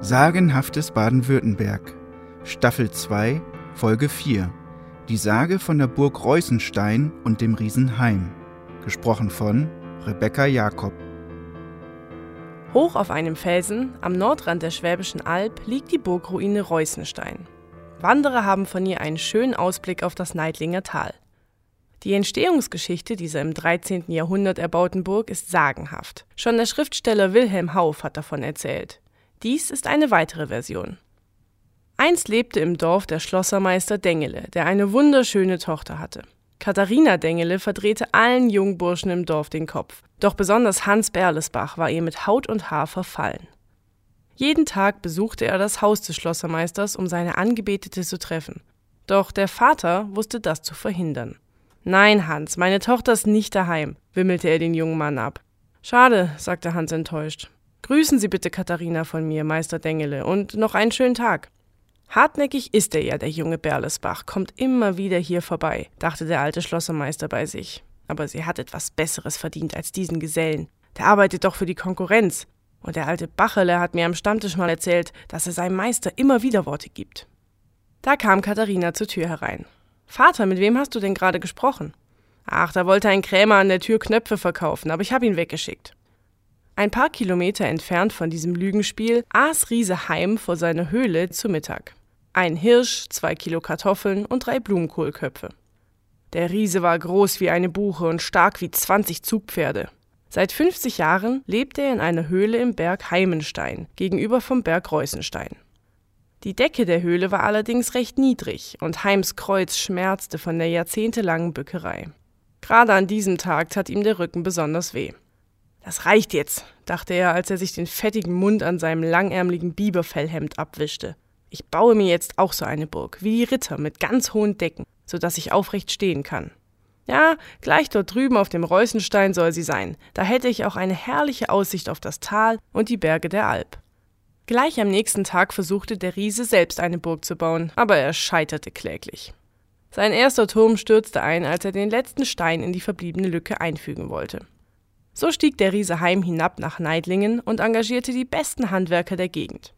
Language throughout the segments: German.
Sagenhaftes Baden-Württemberg Staffel 2 Folge 4 Die Sage von der Burg Reußenstein und dem Riesenheim Gesprochen von Rebecca Jakob Hoch auf einem Felsen am Nordrand der Schwäbischen Alb liegt die Burgruine Reußenstein. Wanderer haben von ihr einen schönen Ausblick auf das Neidlinger Tal. Die Entstehungsgeschichte dieser im 13. Jahrhundert erbauten Burg ist sagenhaft. Schon der Schriftsteller Wilhelm Hauff hat davon erzählt. Dies ist eine weitere Version. Einst lebte im Dorf der Schlossermeister Dengele, der eine wunderschöne Tochter hatte. Katharina Dengele verdrehte allen jungen Burschen im Dorf den Kopf. Doch besonders Hans Berlesbach war ihr mit Haut und Haar verfallen. Jeden Tag besuchte er das Haus des Schlossermeisters, um seine Angebetete zu treffen. Doch der Vater wusste das zu verhindern. Nein, Hans, meine Tochter ist nicht daheim, wimmelte er den jungen Mann ab. Schade, sagte Hans enttäuscht. Grüßen Sie bitte Katharina von mir, Meister Dengele, und noch einen schönen Tag. Hartnäckig ist er ja, der junge Berlesbach, kommt immer wieder hier vorbei, dachte der alte Schlossermeister bei sich. Aber sie hat etwas Besseres verdient als diesen Gesellen. Der arbeitet doch für die Konkurrenz. Und der alte Bachele hat mir am Stammtisch mal erzählt, dass er seinem Meister immer wieder Worte gibt. Da kam Katharina zur Tür herein. Vater, mit wem hast du denn gerade gesprochen? Ach, da wollte ein Krämer an der Tür Knöpfe verkaufen, aber ich habe ihn weggeschickt. Ein paar Kilometer entfernt von diesem Lügenspiel aß Riese heim vor seiner Höhle zu Mittag. Ein Hirsch, zwei Kilo Kartoffeln und drei Blumenkohlköpfe. Der Riese war groß wie eine Buche und stark wie 20 Zugpferde. Seit 50 Jahren lebt er in einer Höhle im Berg Heimenstein, gegenüber vom Berg Reußenstein. Die Decke der Höhle war allerdings recht niedrig und Heims Kreuz schmerzte von der jahrzehntelangen Bückerei. Gerade an diesem Tag tat ihm der Rücken besonders weh. Das reicht jetzt, dachte er, als er sich den fettigen Mund an seinem langärmeligen Biberfellhemd abwischte. Ich baue mir jetzt auch so eine Burg, wie die Ritter, mit ganz hohen Decken, so dass ich aufrecht stehen kann. Ja, gleich dort drüben auf dem Reußenstein soll sie sein. Da hätte ich auch eine herrliche Aussicht auf das Tal und die Berge der Alp. Gleich am nächsten Tag versuchte der Riese selbst eine Burg zu bauen, aber er scheiterte kläglich. Sein erster Turm stürzte ein, als er den letzten Stein in die verbliebene Lücke einfügen wollte. So stieg der Riese heim hinab nach Neidlingen und engagierte die besten Handwerker der Gegend.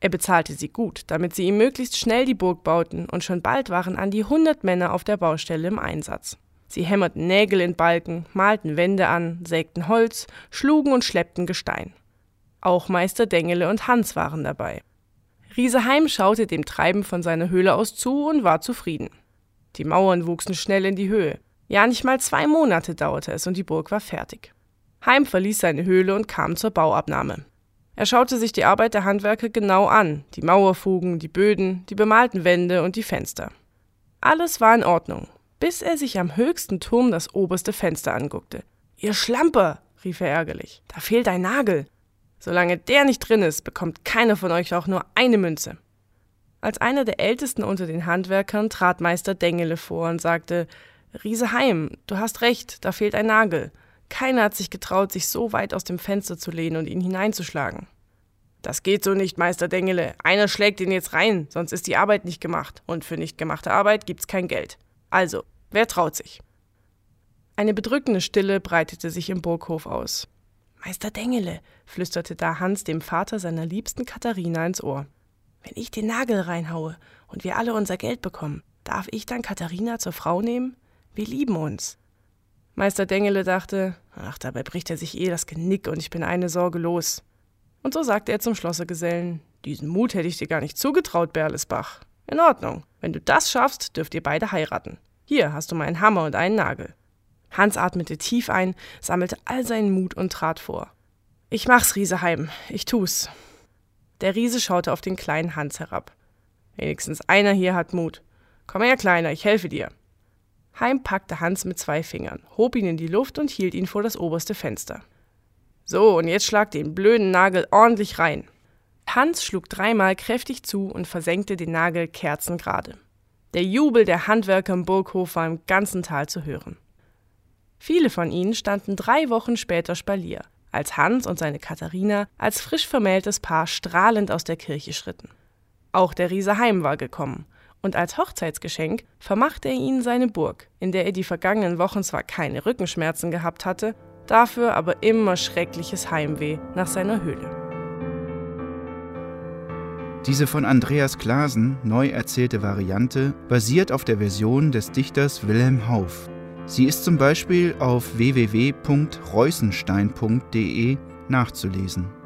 Er bezahlte sie gut, damit sie ihm möglichst schnell die Burg bauten, und schon bald waren an die hundert Männer auf der Baustelle im Einsatz. Sie hämmerten Nägel in Balken, malten Wände an, sägten Holz, schlugen und schleppten Gestein. Auch Meister Dengele und Hans waren dabei. Rieseheim schaute dem Treiben von seiner Höhle aus zu und war zufrieden. Die Mauern wuchsen schnell in die Höhe. Ja, nicht mal zwei Monate dauerte es und die Burg war fertig. Heim verließ seine Höhle und kam zur Bauabnahme. Er schaute sich die Arbeit der Handwerker genau an, die Mauerfugen, die Böden, die bemalten Wände und die Fenster. Alles war in Ordnung, bis er sich am höchsten Turm das oberste Fenster anguckte. Ihr Schlamper, rief er ärgerlich, da fehlt ein Nagel. Solange der nicht drin ist, bekommt keiner von euch auch nur eine Münze. Als einer der ältesten unter den Handwerkern trat Meister Dengele vor und sagte Riese Heim, du hast recht, da fehlt ein Nagel. Keiner hat sich getraut, sich so weit aus dem Fenster zu lehnen und ihn hineinzuschlagen. Das geht so nicht, Meister Dengele. Einer schlägt ihn jetzt rein, sonst ist die Arbeit nicht gemacht. Und für nicht gemachte Arbeit gibt's kein Geld. Also, wer traut sich? Eine bedrückende Stille breitete sich im Burghof aus. Meister Dengele, flüsterte da Hans dem Vater seiner liebsten Katharina ins Ohr. Wenn ich den Nagel reinhaue und wir alle unser Geld bekommen, darf ich dann Katharina zur Frau nehmen? Wir lieben uns. Meister Dengele dachte, ach, dabei bricht er sich eh das Genick und ich bin eine Sorge los. Und so sagte er zum Schlossergesellen, diesen Mut hätte ich dir gar nicht zugetraut, Berlesbach. In Ordnung. Wenn du das schaffst, dürft ihr beide heiraten. Hier hast du meinen Hammer und einen Nagel. Hans atmete tief ein, sammelte all seinen Mut und trat vor. Ich mach's, Rieseheim. Ich tu's. Der Riese schaute auf den kleinen Hans herab. Wenigstens einer hier hat Mut. Komm her, Kleiner, ich helfe dir. Heim packte Hans mit zwei Fingern, hob ihn in die Luft und hielt ihn vor das oberste Fenster. So, und jetzt schlag den blöden Nagel ordentlich rein. Hans schlug dreimal kräftig zu und versenkte den Nagel kerzengerade. Der Jubel der Handwerker im Burghof war im ganzen Tal zu hören. Viele von ihnen standen drei Wochen später Spalier, als Hans und seine Katharina als frisch vermähltes Paar strahlend aus der Kirche schritten. Auch der Riese Heim war gekommen und als Hochzeitsgeschenk vermachte er ihnen seine Burg, in der er die vergangenen Wochen zwar keine Rückenschmerzen gehabt hatte, dafür aber immer schreckliches Heimweh nach seiner Höhle. Diese von Andreas Glasen neu erzählte Variante basiert auf der Version des Dichters Wilhelm Hauff. Sie ist zum Beispiel auf www.reusenstein.de nachzulesen.